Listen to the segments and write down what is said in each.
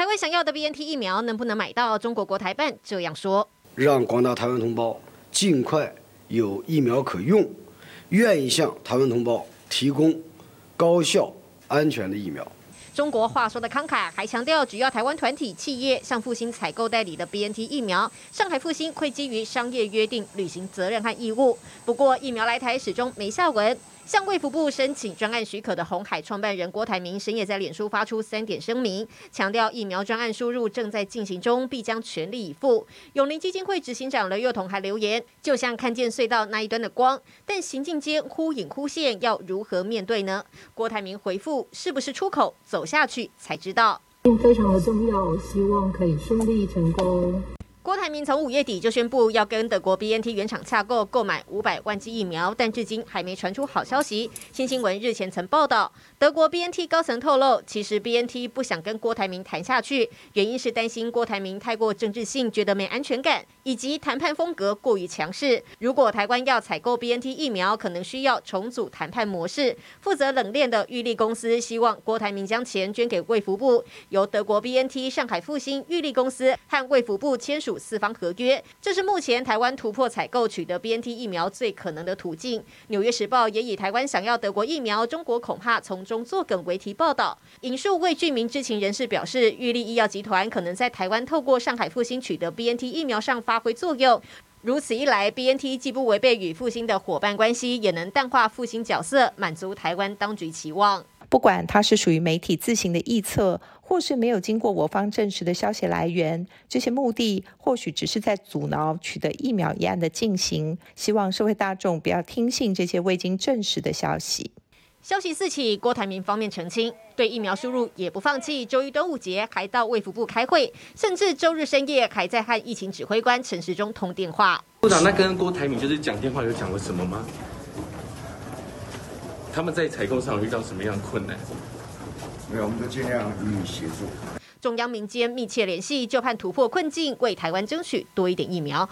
台湾想要的 BNT 疫苗能不能买到？中国国台办这样说：让广大台湾同胞尽快有疫苗可用，愿意向台湾同胞提供高效安全的疫苗。中国话说的慷慨，还强调只要台湾团体企业向复兴采购代理的 BNT 疫苗，上海复兴会基于商业约定履行责任和义务。不过疫苗来台始终没下文。向卫福部申请专案许可的红海创办人郭台铭深夜在脸书发出三点声明，强调疫苗专案输入正在进行中，必将全力以赴。永龄基金会执行长刘幼彤还留言，就像看见隧道那一端的光，但行进间忽隐忽现，要如何面对呢？郭台铭回复：是不是出口？走下去才知道。非常的重要，希望可以顺利成功。郭台铭从五月底就宣布要跟德国 BNT 原厂洽购购买五百万剂疫苗，但至今还没传出好消息。新新闻日前曾报道，德国 BNT 高层透露，其实 BNT 不想跟郭台铭谈下去，原因是担心郭台铭太过政治性，觉得没安全感，以及谈判风格过于强势。如果台湾要采购 BNT 疫苗，可能需要重组谈判模式。负责冷链的玉立公司希望郭台铭将钱捐给卫福部，由德国 BNT、上海复星、玉立公司和卫福部签署。四方合约，这是目前台湾突破采购取得 BNT 疫苗最可能的途径。纽约时报也以台湾想要德国疫苗，中国恐怕从中作梗为题报道，引述未具名知情人士表示，玉立医药集团可能在台湾透过上海复星取得 BNT 疫苗上发挥作用。如此一来，BNT 既不违背与复星的伙伴关系，也能淡化复星角色，满足台湾当局期望。不管它是属于媒体自行的臆测，或是没有经过我方证实的消息来源，这些目的或许只是在阻挠取得疫苗一案的进行。希望社会大众不要听信这些未经证实的消息。消息四起，郭台铭方面澄清，对疫苗输入也不放弃。周一端午节还到卫福部开会，甚至周日深夜还在和疫情指挥官陈时中通电话。部长，那跟郭台铭就是讲电话有讲了什么吗？他们在采购上遇到什么样的困难？没有，我们都尽量予以协助。中央民间密切联系，就盼突破困境，为台湾争取多一点疫苗。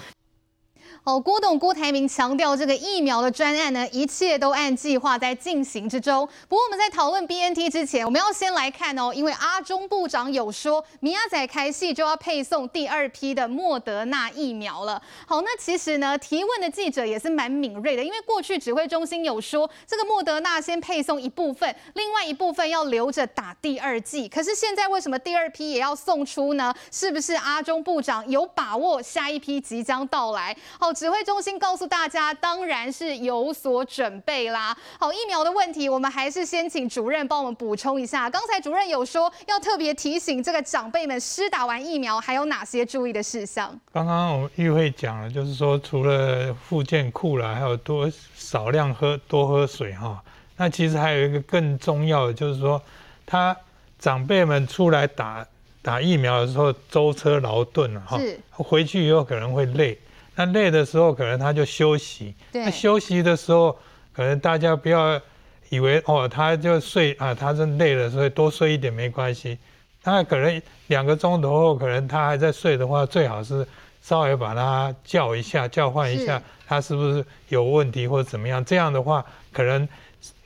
好，郭董郭台铭强调，这个疫苗的专案呢，一切都按计划在进行之中。不过我们在讨论 BNT 之前，我们要先来看哦，因为阿中部长有说，明仔开戏就要配送第二批的莫德纳疫苗了。好，那其实呢，提问的记者也是蛮敏锐的，因为过去指挥中心有说，这个莫德纳先配送一部分，另外一部分要留着打第二剂。可是现在为什么第二批也要送出呢？是不是阿中部长有把握下一批即将到来？好。指挥中心告诉大家，当然是有所准备啦。好，疫苗的问题，我们还是先请主任帮我们补充一下。刚才主任有说要特别提醒这个长辈们，施打完疫苗还有哪些注意的事项？刚刚我们议会讲了，就是说除了附件库啦，还有多少量喝多喝水哈。那其实还有一个更重要的，就是说他长辈们出来打打疫苗的时候舟车劳顿了哈，回去以后可能会累。那累的时候，可能他就休息。那休息的时候，可能大家不要以为哦，他就睡啊，他是累了，所以多睡一点没关系。那可能两个钟头后，可能他还在睡的话，最好是稍微把他叫一下，叫唤一下，他是不是有问题或者怎么样？这样的话，可能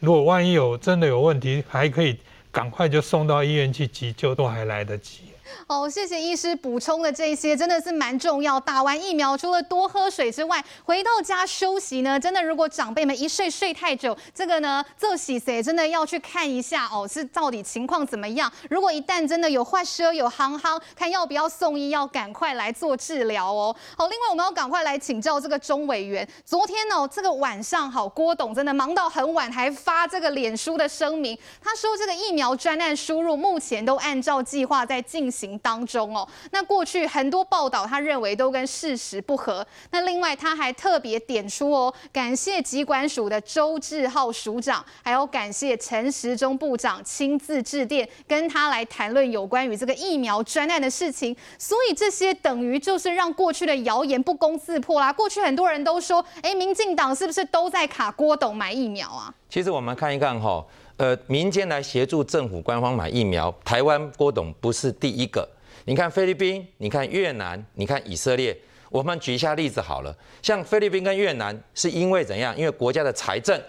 如果万一有真的有问题，还可以赶快就送到医院去急救，都还来得及。哦，谢谢医师补充的这些，真的是蛮重要。打完疫苗，除了多喝水之外，回到家休息呢，真的，如果长辈们一睡睡太久，这个呢，这洗谁真的要去看一下哦，是到底情况怎么样？如果一旦真的有坏舌有夯夯，看要不要送医，要赶快来做治疗哦。好，另外我们要赶快来请教这个钟委员，昨天哦，这个晚上好，郭董真的忙到很晚，还发这个脸书的声明，他说这个疫苗专案输入目前都按照计划在进行。行当中哦，那过去很多报道，他认为都跟事实不合。那另外他还特别点出哦，感谢疾管署的周志浩署长，还有感谢陈时中部长亲自致电跟他来谈论有关于这个疫苗专案的事情。所以这些等于就是让过去的谣言不攻自破啦。过去很多人都说，哎，民进党是不是都在卡郭董买疫苗啊？其实我们看一看哈。呃，民间来协助政府官方买疫苗，台湾郭董不是第一个。你看菲律宾，你看越南，你看以色列。我们举一下例子好了，像菲律宾跟越南是因为怎样？因为国家的财政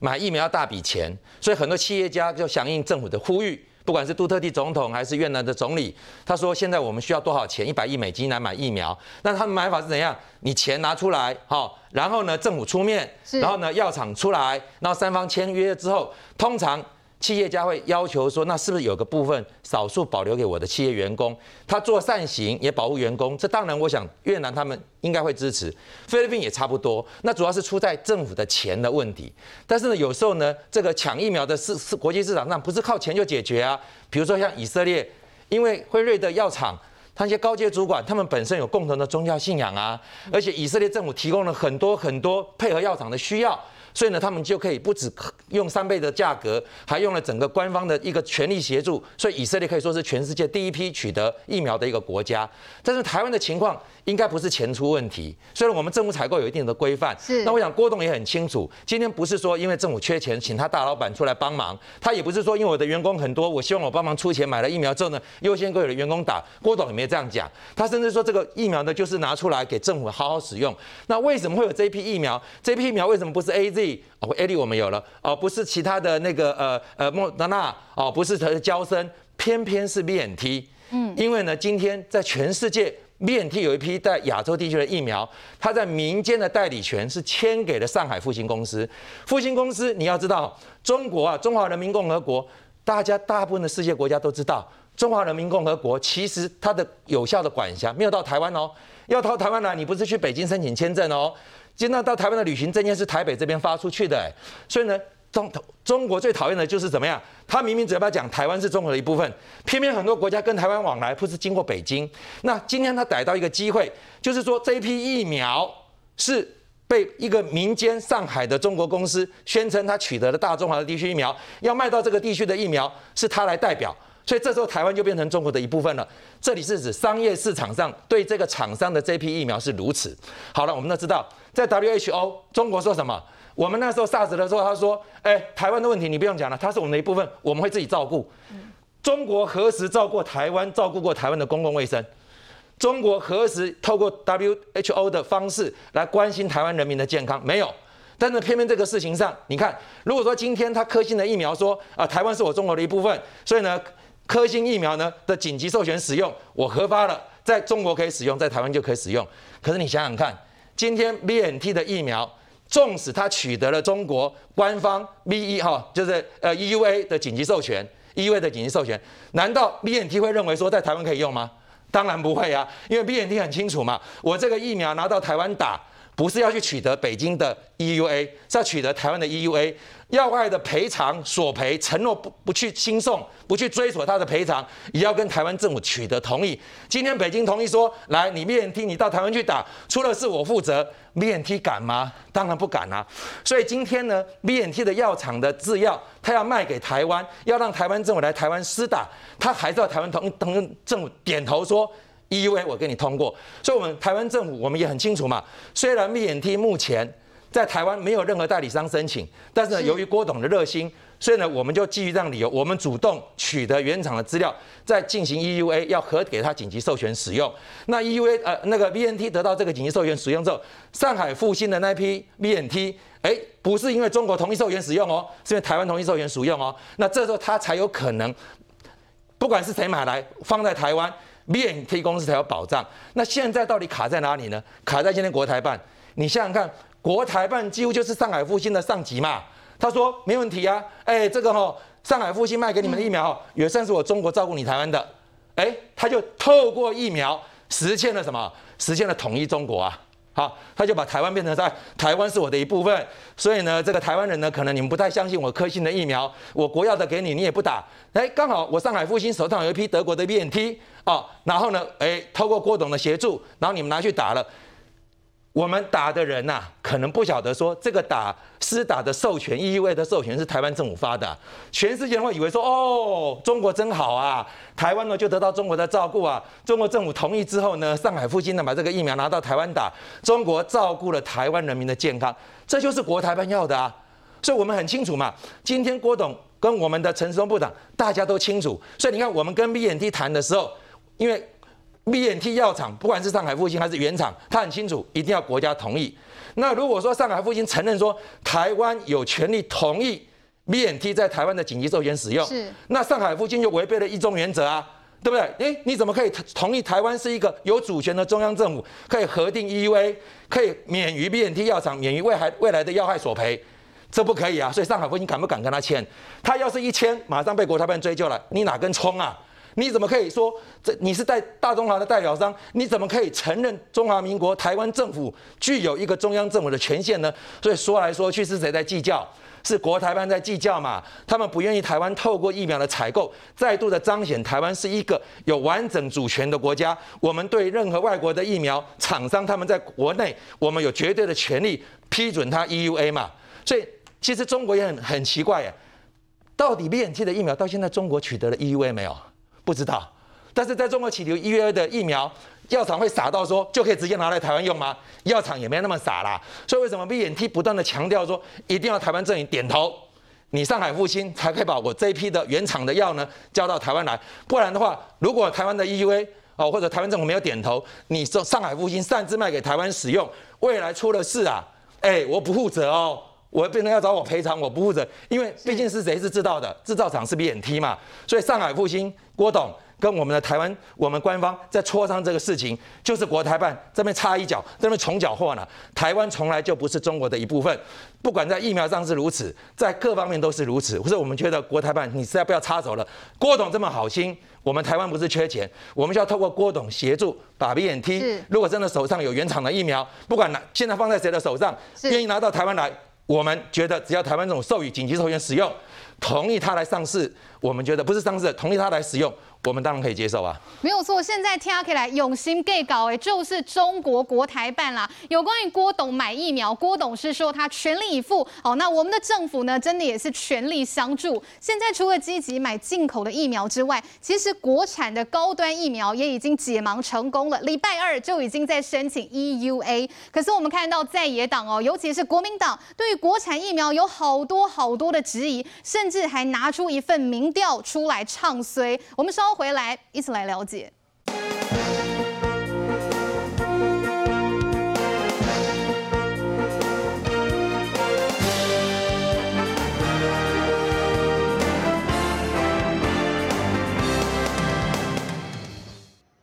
买疫苗要大笔钱，所以很多企业家就响应政府的呼吁，不管是杜特地总统还是越南的总理，他说现在我们需要多少钱？一百亿美金来买疫苗。那他们买法是怎样？你钱拿出来，好，然后呢，政府出面，然后呢，药厂出来，然后三方签约之后，通常。企业家会要求说，那是不是有个部分少数保留给我的企业员工？他做善行也保护员工，这当然我想越南他们应该会支持，菲律宾也差不多。那主要是出在政府的钱的问题。但是呢，有时候呢，这个抢疫苗的市市国际市场上不是靠钱就解决啊。比如说像以色列，因为辉瑞的药厂，他那些高阶主管他们本身有共同的宗教信仰啊，而且以色列政府提供了很多很多配合药厂的需要。所以呢，他们就可以不止用三倍的价格，还用了整个官方的一个全力协助。所以以色列可以说是全世界第一批取得疫苗的一个国家。但是台湾的情况应该不是钱出问题，虽然我们政府采购有一定的规范。是。那我想郭董也很清楚，今天不是说因为政府缺钱，请他大老板出来帮忙，他也不是说因为我的员工很多，我希望我帮忙出钱买了疫苗之后呢，优先给我的员工打。郭董也没这样讲，他甚至说这个疫苗呢就是拿出来给政府好好使用。那为什么会有这一批疫苗？这批疫苗为什么不是 AZ？哦，A D 我们有了哦，不是其他的那个呃呃莫德纳哦，不是它的娇生，偏偏是 B N T。嗯，因为呢，今天在全世界 B N T 有一批在亚洲地区的疫苗，它在民间的代理权是签给了上海复星公司。复星公司你要知道，中国啊，中华人民共和国，大家大部分的世界国家都知道，中华人民共和国其实它的有效的管辖没有到台湾哦，要到台湾来，你不是去北京申请签证哦。现在到台湾的旅行证件是台北这边发出去的，所以呢，中中国最讨厌的就是怎么样？他明明嘴巴讲台湾是中国的一部分，偏偏很多国家跟台湾往来不是经过北京。那今天他逮到一个机会，就是说这一批疫苗是被一个民间上海的中国公司宣称他取得了大中华的地区疫苗，要卖到这个地区的疫苗是他来代表。所以这时候台湾就变成中国的一部分了。这里是指商业市场上对这个厂商的这批疫苗是如此。好了，我们都知道，在 WHO，中国说什么？我们那时候 SARS 的时候，他说：“哎，台湾的问题你不用讲了，它是我们的一部分，我们会自己照顾。”中国何时照顾台湾？照顾过台湾的公共卫生？中国何时透过 WHO 的方式来关心台湾人民的健康？没有。但是偏偏这个事情上，你看，如果说今天他科兴的疫苗说啊，台湾是我中国的一部分，所以呢。科兴疫苗呢的紧急授权使用，我核发了，在中国可以使用，在台湾就可以使用。可是你想想看，今天 BNT 的疫苗，纵使他取得了中国官方 BE 哈，就是呃 EUA 的紧急授权，EUA 的紧急授权，难道 BNT 会认为说在台湾可以用吗？当然不会啊，因为 BNT 很清楚嘛，我这个疫苗拿到台湾打。不是要去取得北京的 EUA，是要取得台湾的 EUA。药害的赔偿索赔承诺不不去轻送，不去追索他的赔偿，也要跟台湾政府取得同意。今天北京同意说，来你 BNT 你到台湾去打，出了事我负责，BNT 敢吗？当然不敢啊。所以今天呢，BNT 的药厂的制药，他要卖给台湾，要让台湾政府来台湾施打，他还是要台湾同同政府点头说。EUA 我给你通过，所以我们台湾政府我们也很清楚嘛。虽然 BNT 目前在台湾没有任何代理商申请，但是呢，由于郭董的热心，所以呢，我们就基于这样理由，我们主动取得原厂的资料，再进行 EUA，要核给他紧急授权使用。那 EUA 呃那个 BNT 得到这个紧急授权使用之后，上海复星的那批 BNT，哎，不是因为中国同意授权使用哦，是因为台湾同意授权使用哦。那这时候他才有可能，不管是谁买来放在台湾。BNT 公司才有保障。那现在到底卡在哪里呢？卡在今天国台办。你想想看，国台办几乎就是上海复星的上级嘛。他说没问题啊，哎，这个哈，上海复星卖给你们的疫苗，也算是我中国照顾你台湾的。哎，他就透过疫苗实现了什么？实现了统一中国啊。好，他就把台湾变成在台湾是我的一部分，所以呢，这个台湾人呢，可能你们不太相信我科兴的疫苗，我国药的给你，你也不打。哎，刚好我上海复星手上有一批德国的 BNT 啊，然后呢，哎，透过郭董的协助，然后你们拿去打了。我们打的人呐、可能不晓得说这个打施打的授权，EUA 的授权是台湾政府发的，全世界人会以为说哦，中国真好啊，台湾呢就得到中国的照顾啊，中国政府同意之后呢，上海复星呢把这个疫苗拿到台湾打，中国照顾了台湾人民的健康，这就是国台办要的啊，所以我们很清楚嘛，今天郭董跟我们的陈时中部长大家都清楚，所以你看我们跟 BNT 谈的时候，因为。BNT 药厂不管是上海复星还是原厂，他很清楚一定要国家同意。那如果说上海复星承认说台湾有权利同意 BNT 在台湾的紧急授权使用，是那上海复星就违背了一中原则啊，对不对？诶，你怎么可以同意台湾是一个有主权的中央政府，可以核定 EUA，可以免于 BNT 药厂免于未来未来的药害索赔？这不可以啊！所以上海复星敢不敢跟他签？他要是一签，马上被国台办追究了，你哪根葱啊？你怎么可以说这你是在大中华的代表商？你怎么可以承认中华民国台湾政府具有一个中央政府的权限呢？所以说来说去是谁在计较？是国台办在计较嘛？他们不愿意台湾透过疫苗的采购，再度的彰显台湾是一个有完整主权的国家。我们对任何外国的疫苗厂商，他们在国内，我们有绝对的权利批准他 EUA 嘛？所以其实中国也很很奇怪耶，到底 BNT 的疫苗到现在中国取得了 EUA 没有？不知道，但是在中国起流 EUA 的疫苗，药厂会傻到说就可以直接拿来台湾用吗？药厂也没那么傻啦。所以为什么 BNT 不断的强调说一定要台湾政府点头，你上海复兴才可以把我这一批的原厂的药呢交到台湾来？不然的话，如果台湾的 EUA 哦或者台湾政府没有点头，你说上海复兴擅自卖给台湾使用，未来出了事啊，哎，我不负责哦。我变成要找我赔偿，我不负责，因为毕竟是谁是制造的，制造厂是 BNT 嘛，所以上海复兴郭董跟我们的台湾我们官方在磋商这个事情，就是国台办这边插一脚，这边重缴货呢。台湾从来就不是中国的一部分，不管在疫苗上是如此，在各方面都是如此。或者我们觉得国台办你实在不要插手了，郭董这么好心，我们台湾不是缺钱，我们需要透过郭董协助把 BNT，如果真的手上有原厂的疫苗，不管拿现在放在谁的手上，愿意拿到台湾来。我们觉得，只要台湾这种授予紧急授权使用，同意他来上市，我们觉得不是上市，同意他来使用。我们当然可以接受啊，没有错。现在听起来永新 Gay 搞哎，就是中国国台办啦。有关于郭董买疫苗，郭董是说他全力以赴。好，那我们的政府呢，真的也是全力相助。现在除了积极买进口的疫苗之外，其实国产的高端疫苗也已经解盲成功了。礼拜二就已经在申请 EUA。可是我们看到在野党哦，尤其是国民党，对对国产疫苗有好多好多的质疑，甚至还拿出一份民调出来唱衰。我们稍。回来，一起来了解。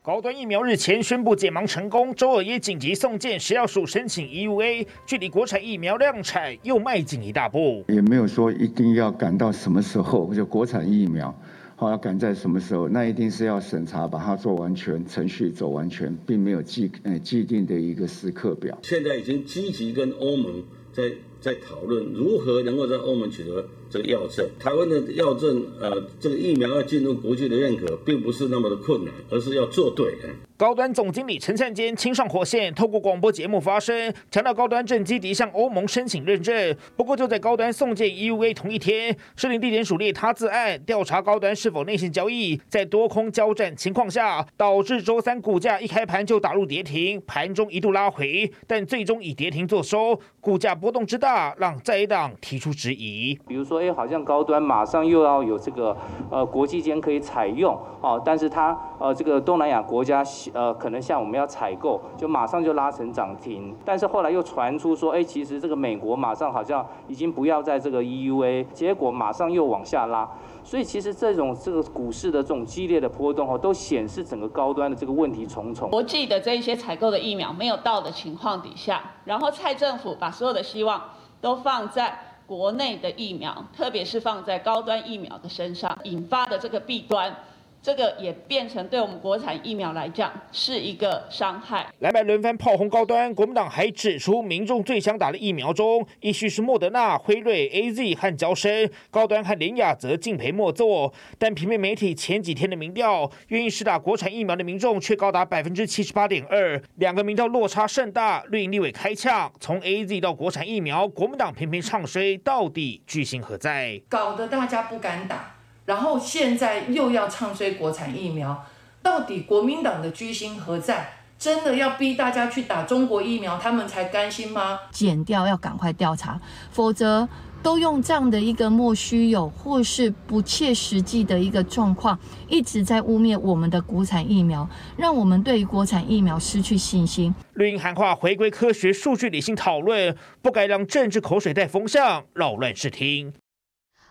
高端疫苗日前宣布解盲成功，周二也紧急送件食药署申请 EUA，距离国产疫苗量产又迈进一大步。也没有说一定要赶到什么时候就国产疫苗。好，要赶在什么时候？那一定是要审查，把它做完全，程序走完全，并没有既呃既定的一个时刻表。现在已经积极跟欧盟在在讨论如何能够在欧盟取得这个药证。台湾的药证，呃，这个疫苗要进入国际的认可，并不是那么的困难，而是要做对。高端总经理陈灿坚亲上火线，透过广播节目发声，强调高端正积极向欧盟申请认证。不过就在高端送件 EUA 同一天，士林地点署列他自案调查高端是否内线交易，在多空交战情况下，导致周三股价一开盘就打入跌停，盘中一度拉回，但最终以跌停作收。股价波动之大，让在野党提出质疑。比如说，哎，好像高端马上又要有这个呃国际间可以采用哦，但是它呃这个东南亚国家。呃，可能像我们要采购，就马上就拉成涨停，但是后来又传出说，哎，其实这个美国马上好像已经不要在这个 EUA，结果马上又往下拉，所以其实这种这个股市的这种激烈的波动哦，都显示整个高端的这个问题重重。国际的这一些采购的疫苗没有到的情况底下，然后蔡政府把所有的希望都放在国内的疫苗，特别是放在高端疫苗的身上，引发的这个弊端。这个也变成对我们国产疫苗来讲是一个伤害。蓝白轮番炮轰高端，国民党还指出，民众最想打的疫苗中，依序是莫德纳、辉瑞、AZ 和交生，高端和联雅则敬陪末座。但平面媒体前几天的民调，愿意施打国产疫苗的民众却高达百分之七十八点二，两个民调落差甚大。绿营立委开呛，从 AZ 到国产疫苗，国民党频频唱衰，到底居心何在？搞得大家不敢打。然后现在又要唱衰国产疫苗，到底国民党的居心何在？真的要逼大家去打中国疫苗，他们才甘心吗？剪掉要赶快调查，否则都用这样的一个莫须有或是不切实际的一个状况，一直在污蔑我们的国产疫苗，让我们对于国产疫苗失去信心。绿营喊话回归科学数据理性讨论，不该让政治口水带风向扰乱视听。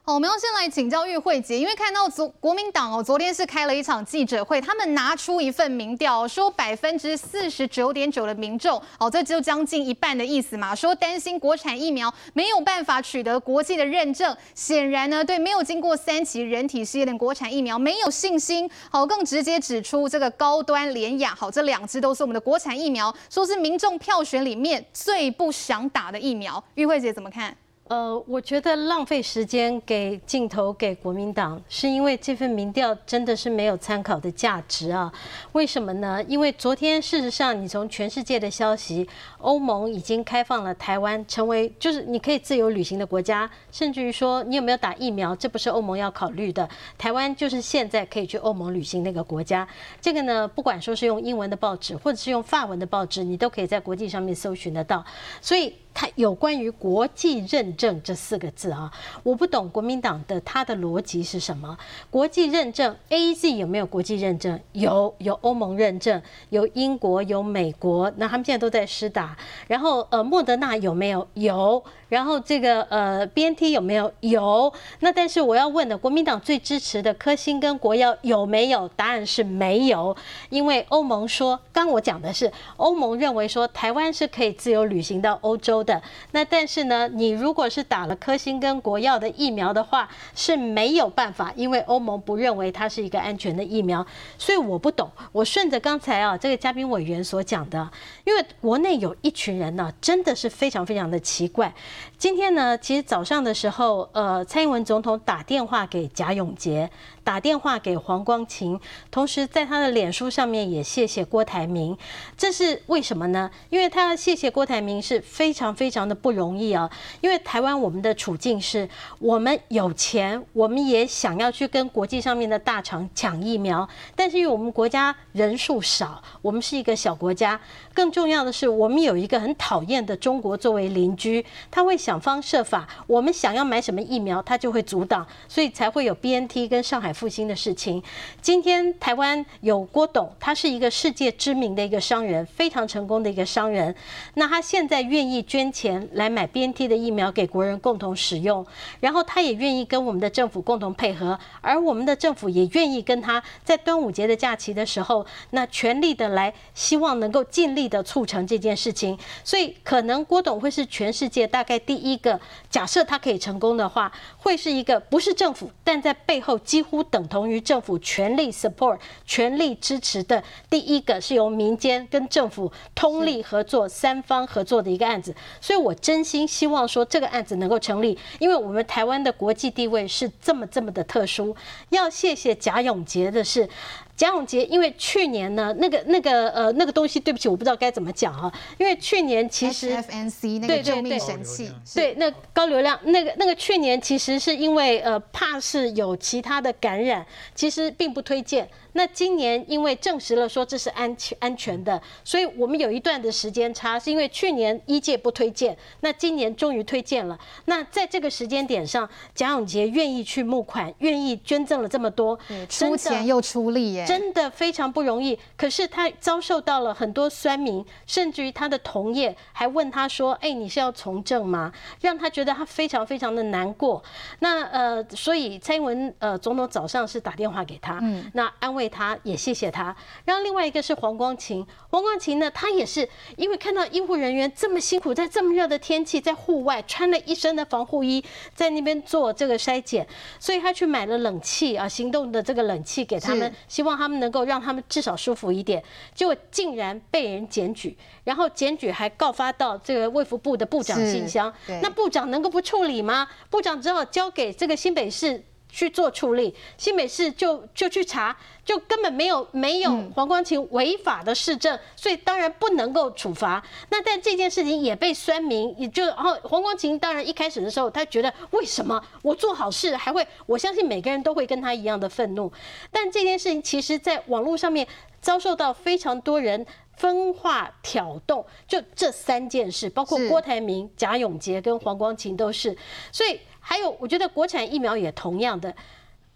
好，我们要先来请教玉慧姐，因为看到昨国民党哦，昨天是开了一场记者会，他们拿出一份民调，说百分之四十九点九的民众哦，这就将近一半的意思嘛，说担心国产疫苗没有办法取得国际的认证，显然呢，对没有经过三期人体试验的国产疫苗没有信心。好，更直接指出这个高端联亚，好，这两支都是我们的国产疫苗，说是民众票选里面最不想打的疫苗。玉慧姐怎么看？呃，我觉得浪费时间给镜头给国民党，是因为这份民调真的是没有参考的价值啊。为什么呢？因为昨天事实上，你从全世界的消息，欧盟已经开放了台湾成为就是你可以自由旅行的国家，甚至于说你有没有打疫苗，这不是欧盟要考虑的。台湾就是现在可以去欧盟旅行那个国家。这个呢，不管说是用英文的报纸，或者是用法文的报纸，你都可以在国际上面搜寻得到。所以。它有关于国际认证这四个字啊，我不懂国民党的它的逻辑是什么？国际认证，AZ 有没有国际认证？有，有欧盟认证，有英国，有美国，那他们现在都在施打。然后呃，莫德纳有没有？有。然后这个呃，BNT 有没有？有。那但是我要问的，国民党最支持的科兴跟国药有没有？答案是没有，因为欧盟说，刚我讲的是欧盟认为说台湾是可以自由旅行到欧洲的。那但是呢，你如果是打了科兴跟国药的疫苗的话，是没有办法，因为欧盟不认为它是一个安全的疫苗。所以我不懂，我顺着刚才啊这个嘉宾委员所讲的，因为国内有一群人呢，真的是非常非常的奇怪。今天呢，其实早上的时候，呃，蔡英文总统打电话给贾永杰。打电话给黄光芹，同时在他的脸书上面也谢谢郭台铭，这是为什么呢？因为他要谢谢郭台铭是非常非常的不容易啊。因为台湾我们的处境是，我们有钱，我们也想要去跟国际上面的大厂抢疫苗，但是因为我们国家人数少，我们是一个小国家，更重要的是我们有一个很讨厌的中国作为邻居，他会想方设法，我们想要买什么疫苗，他就会阻挡，所以才会有 BNT 跟上海。复兴的事情，今天台湾有郭董，他是一个世界知名的一个商人，非常成功的一个商人。那他现在愿意捐钱来买 BNT 的疫苗给国人共同使用，然后他也愿意跟我们的政府共同配合，而我们的政府也愿意跟他在端午节的假期的时候，那全力的来，希望能够尽力的促成这件事情。所以可能郭董会是全世界大概第一个，假设他可以成功的话，会是一个不是政府，但在背后几乎。不等同于政府全力 support、全力支持的第一个是由民间跟政府通力合作、三方合作的一个案子，所以我真心希望说这个案子能够成立，因为我们台湾的国际地位是这么这么的特殊。要谢谢贾永杰的是。贾永杰，因为去年呢，那个那个呃那个东西，对不起，我不知道该怎么讲哈。因为去年其实 FNC 那个救命神器，对，那高流量那个那个去年其实是因为呃怕是有其他的感染，其实并不推荐。那今年因为证实了说这是安全安全的，所以我们有一段的时间差，是因为去年一届不推荐，那今年终于推荐了。那在这个时间点上，贾永杰愿意去募款，愿意捐赠了这么多，出钱又出力耶，真的非常不容易。可是他遭受到了很多酸民，甚至于他的同业还问他说：“哎，你是要从政吗？”让他觉得他非常非常的难过。那呃，所以蔡英文呃总统早上是打电话给他，嗯，那安慰。他也谢谢他，然后另外一个是黄光琴，黄光琴呢，他也是因为看到医护人员这么辛苦，在这么热的天气，在户外穿了一身的防护衣，在那边做这个筛检，所以他去买了冷气啊，行动的这个冷气给他们，希望他们能够让他们至少舒服一点。结果竟然被人检举，然后检举还告发到这个卫福部的部长信箱，那部长能够不处理吗？部长只好交给这个新北市。去做处理，新北市就就去查，就根本没有没有黄光琴违法的事证，所以当然不能够处罚。那但这件事情也被酸民，也就然后黄光琴当然一开始的时候，他觉得为什么我做好事还会，我相信每个人都会跟他一样的愤怒。但这件事情其实在网络上面遭受到非常多人分化挑动，就这三件事，包括郭台铭、贾永杰跟黄光琴都是，所以。还有，我觉得国产疫苗也同样的。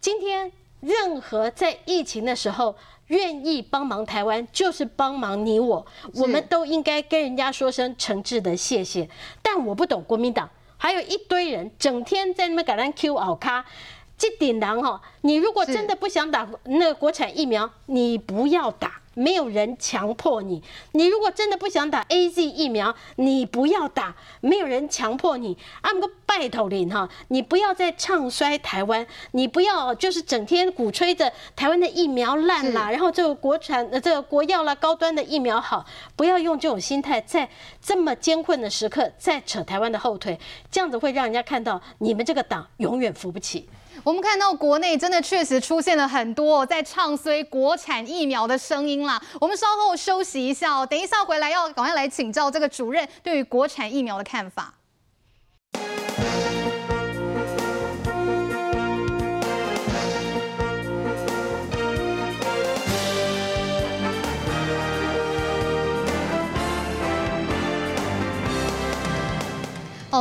今天任何在疫情的时候愿意帮忙台湾，就是帮忙你我，我们都应该跟人家说声诚挚的谢谢。但我不懂国民党。还有一堆人整天在那边给咱 Q 奥卡。这点人哈，你如果真的不想打那个国产疫苗，你不要打，没有人强迫你。你如果真的不想打 AZ 疫苗，你不要打，没有人强迫你。阿姆个拜托您哈，你不要再唱衰台湾，你不要就是整天鼓吹着台湾的疫苗烂啦，然后这个国产呃这个国药啦高端的疫苗好，不要用这种心态在这么艰困的时刻再扯台湾的后腿，这样子会让人家看到你们这个党永远扶不起。我们看到国内真的确实出现了很多在唱衰国产疫苗的声音啦。我们稍后休息一下哦，等一下回来要赶快来请教这个主任对于国产疫苗的看法。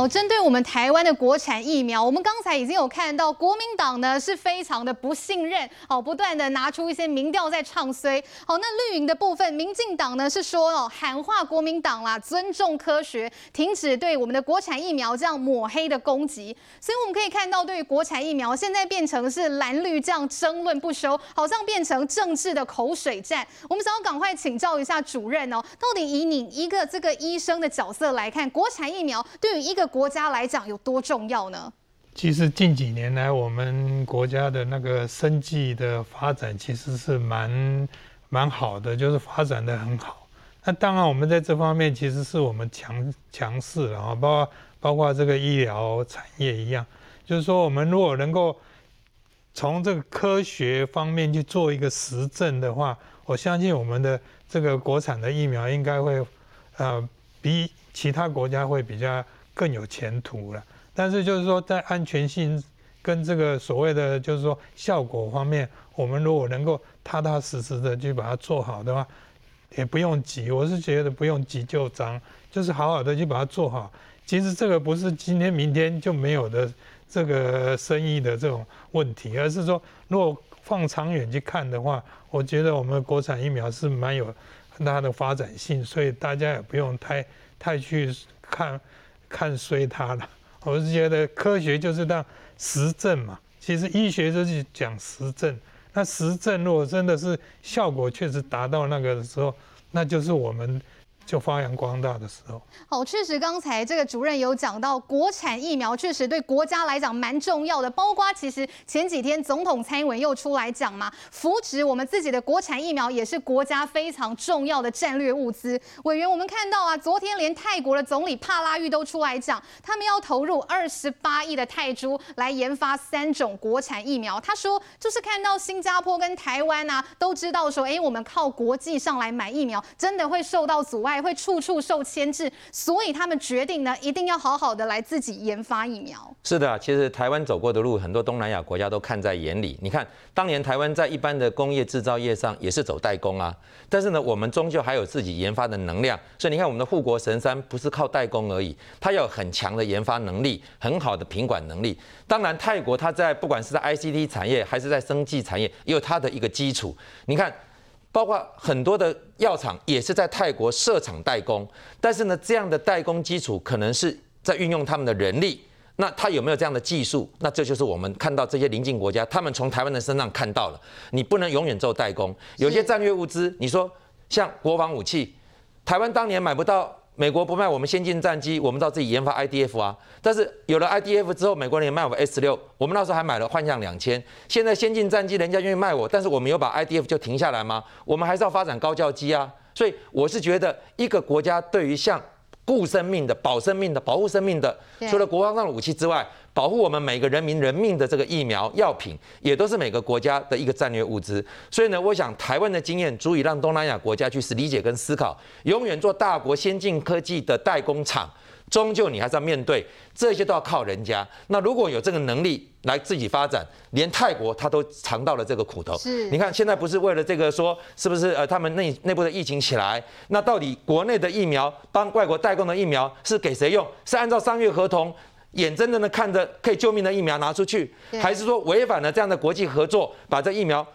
针对我们台湾的国产疫苗，我们刚才已经有看到，国民党呢是非常的不信任，哦，不断的拿出一些民调在唱衰。好，那绿营的部分，民进党呢是说哦，喊话国民党啦，尊重科学，停止对我们的国产疫苗这样抹黑的攻击。所以我们可以看到，对于国产疫苗，现在变成是蓝绿这样争论不休，好像变成政治的口水战。我们想要赶快请教一下主任哦，到底以你一个这个医生的角色来看，国产疫苗对于一个国家来讲有多重要呢？其实近几年来，我们国家的那个生技的发展其实是蛮蛮好的，就是发展得很好。那当然，我们在这方面其实是我们强强势了啊，包括包括这个医疗产业一样，就是说，我们如果能够从这个科学方面去做一个实证的话，我相信我们的这个国产的疫苗应该会呃比。其他国家会比较更有前途了，但是就是说在安全性跟这个所谓的就是说效果方面，我们如果能够踏踏实实的去把它做好的话，也不用急。我是觉得不用急就章，就是好好的去把它做好。其实这个不是今天明天就没有的这个生意的这种问题，而是说如果放长远去看的话，我觉得我们国产疫苗是蛮有很大的发展性，所以大家也不用太。太去看看衰它了，我是觉得科学就是让实证嘛。其实医学就是讲实证，那实证如果真的是效果确实达到那个的时候，那就是我们。就发扬光大的时候，好，确实刚才这个主任有讲到，国产疫苗确实对国家来讲蛮重要的。包括其实前几天总统蔡英文又出来讲嘛，扶持我们自己的国产疫苗也是国家非常重要的战略物资。委员，我们看到啊，昨天连泰国的总理帕拉育都出来讲，他们要投入二十八亿的泰铢来研发三种国产疫苗。他说，就是看到新加坡跟台湾啊，都知道说，哎，我们靠国际上来买疫苗，真的会受到阻碍。会处处受牵制，所以他们决定呢，一定要好好的来自己研发疫苗。是的，其实台湾走过的路，很多东南亚国家都看在眼里。你看，当年台湾在一般的工业制造业上也是走代工啊，但是呢，我们终究还有自己研发的能量。所以你看，我们的护国神山不是靠代工而已，它有很强的研发能力，很好的品管能力。当然，泰国它在不管是在 ICT 产业还是在生技产业，也有它的一个基础。你看。包括很多的药厂也是在泰国设厂代工，但是呢，这样的代工基础可能是在运用他们的人力，那他有没有这样的技术？那这就是我们看到这些邻近国家，他们从台湾的身上看到了，你不能永远做代工，有些战略物资，你说像国防武器，台湾当年买不到。美国不卖我们先进战机，我们到自己研发 IDF 啊。但是有了 IDF 之后，美国人也卖我们 S 六，我们那时候还买了幻象两千。现在先进战机人家愿意卖我，但是我们有把 IDF 就停下来吗？我们还是要发展高教机啊。所以我是觉得，一个国家对于像顾生命的、保生命的、保护生命的，除了国防上的武器之外，保护我们每个人民人命的这个疫苗药品，也都是每个国家的一个战略物资。所以呢，我想台湾的经验足以让东南亚国家去理解跟思考。永远做大国先进科技的代工厂，终究你还是要面对这些都要靠人家。那如果有这个能力来自己发展，连泰国他都尝到了这个苦头。是，你看现在不是为了这个说，是不是呃他们内内部的疫情起来，那到底国内的疫苗帮外国代工的疫苗是给谁用？是按照商业合同？眼睁睁的看着可以救命的疫苗拿出去，还是说违反了这样的国际合作，把这疫苗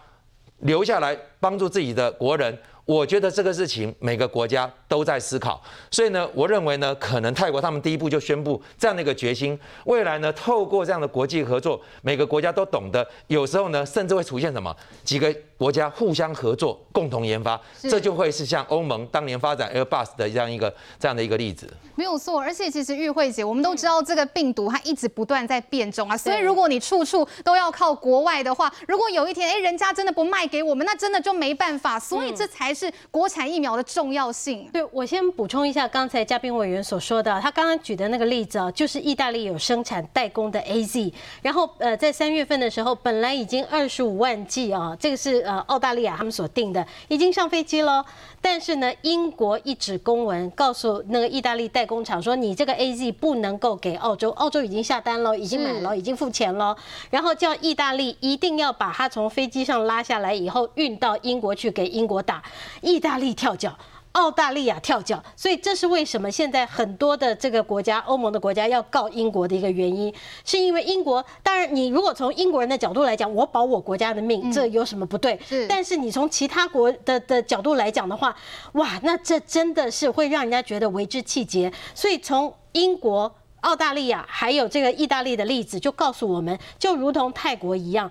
留下来帮助自己的国人。我觉得这个事情每个国家都在思考，所以呢，我认为呢，可能泰国他们第一步就宣布这样的一个决心，未来呢，透过这样的国际合作，每个国家都懂得，有时候呢，甚至会出现什么几个国家互相合作，共同研发，这就会是像欧盟当年发展 Airbus 的这样一个这样的一个例子。没有错，而且其实玉慧姐，我们都知道这个病毒它一直不断在变种啊，所以如果你处处都要靠国外的话，如果有一天哎，人家真的不卖给我们，那真的就没办法，所以这才是。是国产疫苗的重要性。对，我先补充一下刚才嘉宾委员所说的，他刚刚举的那个例子啊，就是意大利有生产代工的 AZ，然后呃，在三月份的时候，本来已经二十五万剂啊，这个是呃澳大利亚他们所定的，已经上飞机了。但是呢，英国一纸公文告诉那个意大利代工厂说，你这个 AZ 不能够给澳洲，澳洲已经下单了，已经买了，已经付钱了，然后叫意大利一定要把它从飞机上拉下来以后运到英国去给英国打，意大利跳脚。澳大利亚跳脚，所以这是为什么现在很多的这个国家，欧盟的国家要告英国的一个原因，是因为英国。当然，你如果从英国人的角度来讲，我保我国家的命，这有什么不对？是。但是你从其他国的的角度来讲的话，哇，那这真的是会让人家觉得为之气结。所以从英国。澳大利亚还有这个意大利的例子，就告诉我们，就如同泰国一样。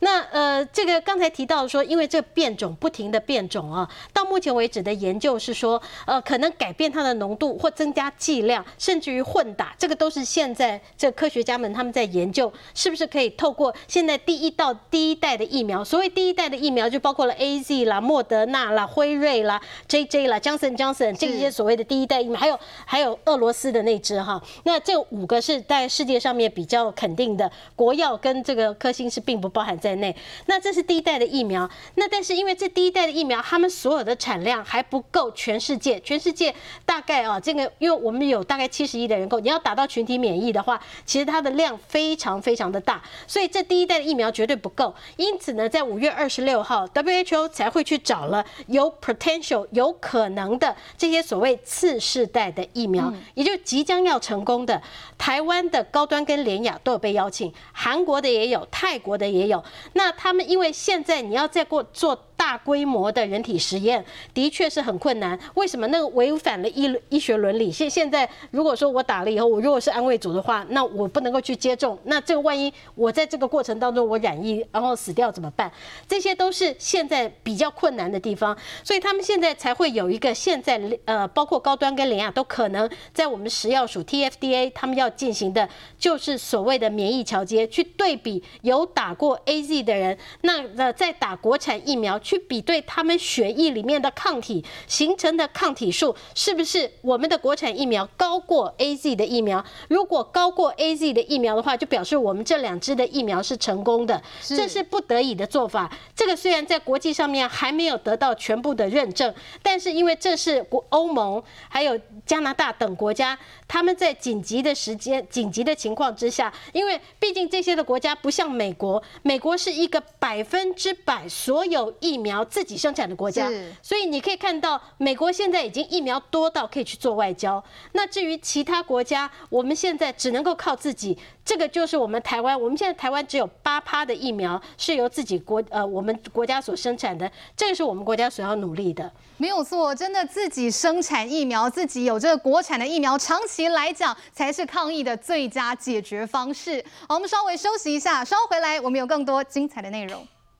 那呃，这个刚才提到说，因为这变种不停的变种啊，到目前为止的研究是说，呃，可能改变它的浓度或增加剂量，甚至于混打，这个都是现在这科学家们他们在研究，是不是可以透过现在第一道第一代的疫苗，所谓第一代的疫苗就包括了 AZ 啦、莫德纳啦、辉瑞啦、JJ 啦、Johnson Johnson 这些所谓的第一代疫苗，还有还有俄罗斯的那支哈，那。这五个是在世界上面比较肯定的，国药跟这个科兴是并不包含在内。那这是第一代的疫苗，那但是因为这第一代的疫苗，他们所有的产量还不够全世界，全世界大概啊，这个因为我们有大概七十亿的人口，你要达到群体免疫的话，其实它的量非常非常的大，所以这第一代的疫苗绝对不够。因此呢，在五月二十六号，WHO 才会去找了有 potential 有可能的这些所谓次世代的疫苗，也就即将要成功的。台湾的高端跟联雅都有被邀请，韩国的也有，泰国的也有。那他们因为现在你要再过做。大规模的人体实验的确是很困难，为什么？那个违反了医医学伦理。现现在如果说我打了以后，我如果是安慰组的话，那我不能够去接种，那这个万一我在这个过程当中我染疫然后死掉怎么办？这些都是现在比较困难的地方，所以他们现在才会有一个现在呃，包括高端跟联亚都可能在我们食药署 TFDA 他们要进行的，就是所谓的免疫桥接，去对比有打过 AZ 的人，那呃在打国产疫苗。去比对他们血液里面的抗体形成的抗体数是不是我们的国产疫苗高过 AZ 的疫苗？如果高过 AZ 的疫苗的话，就表示我们这两支的疫苗是成功的，这是不得已的做法。这个虽然在国际上面还没有得到全部的认证，但是因为这是国欧盟还有加拿大等国家，他们在紧急的时间、紧急的情况之下，因为毕竟这些的国家不像美国，美国是一个百分之百所有疫苗。疫苗自己生产的国家，所以你可以看到，美国现在已经疫苗多到可以去做外交。那至于其他国家，我们现在只能够靠自己。这个就是我们台湾，我们现在台湾只有八趴的疫苗是由自己国呃我们国家所生产的，这个是我们国家所要努力的。没有错，真的自己生产疫苗，自己有这个国产的疫苗，长期来讲才是抗疫的最佳解决方式。好，我们稍微休息一下，稍后回来我们有更多精彩的内容。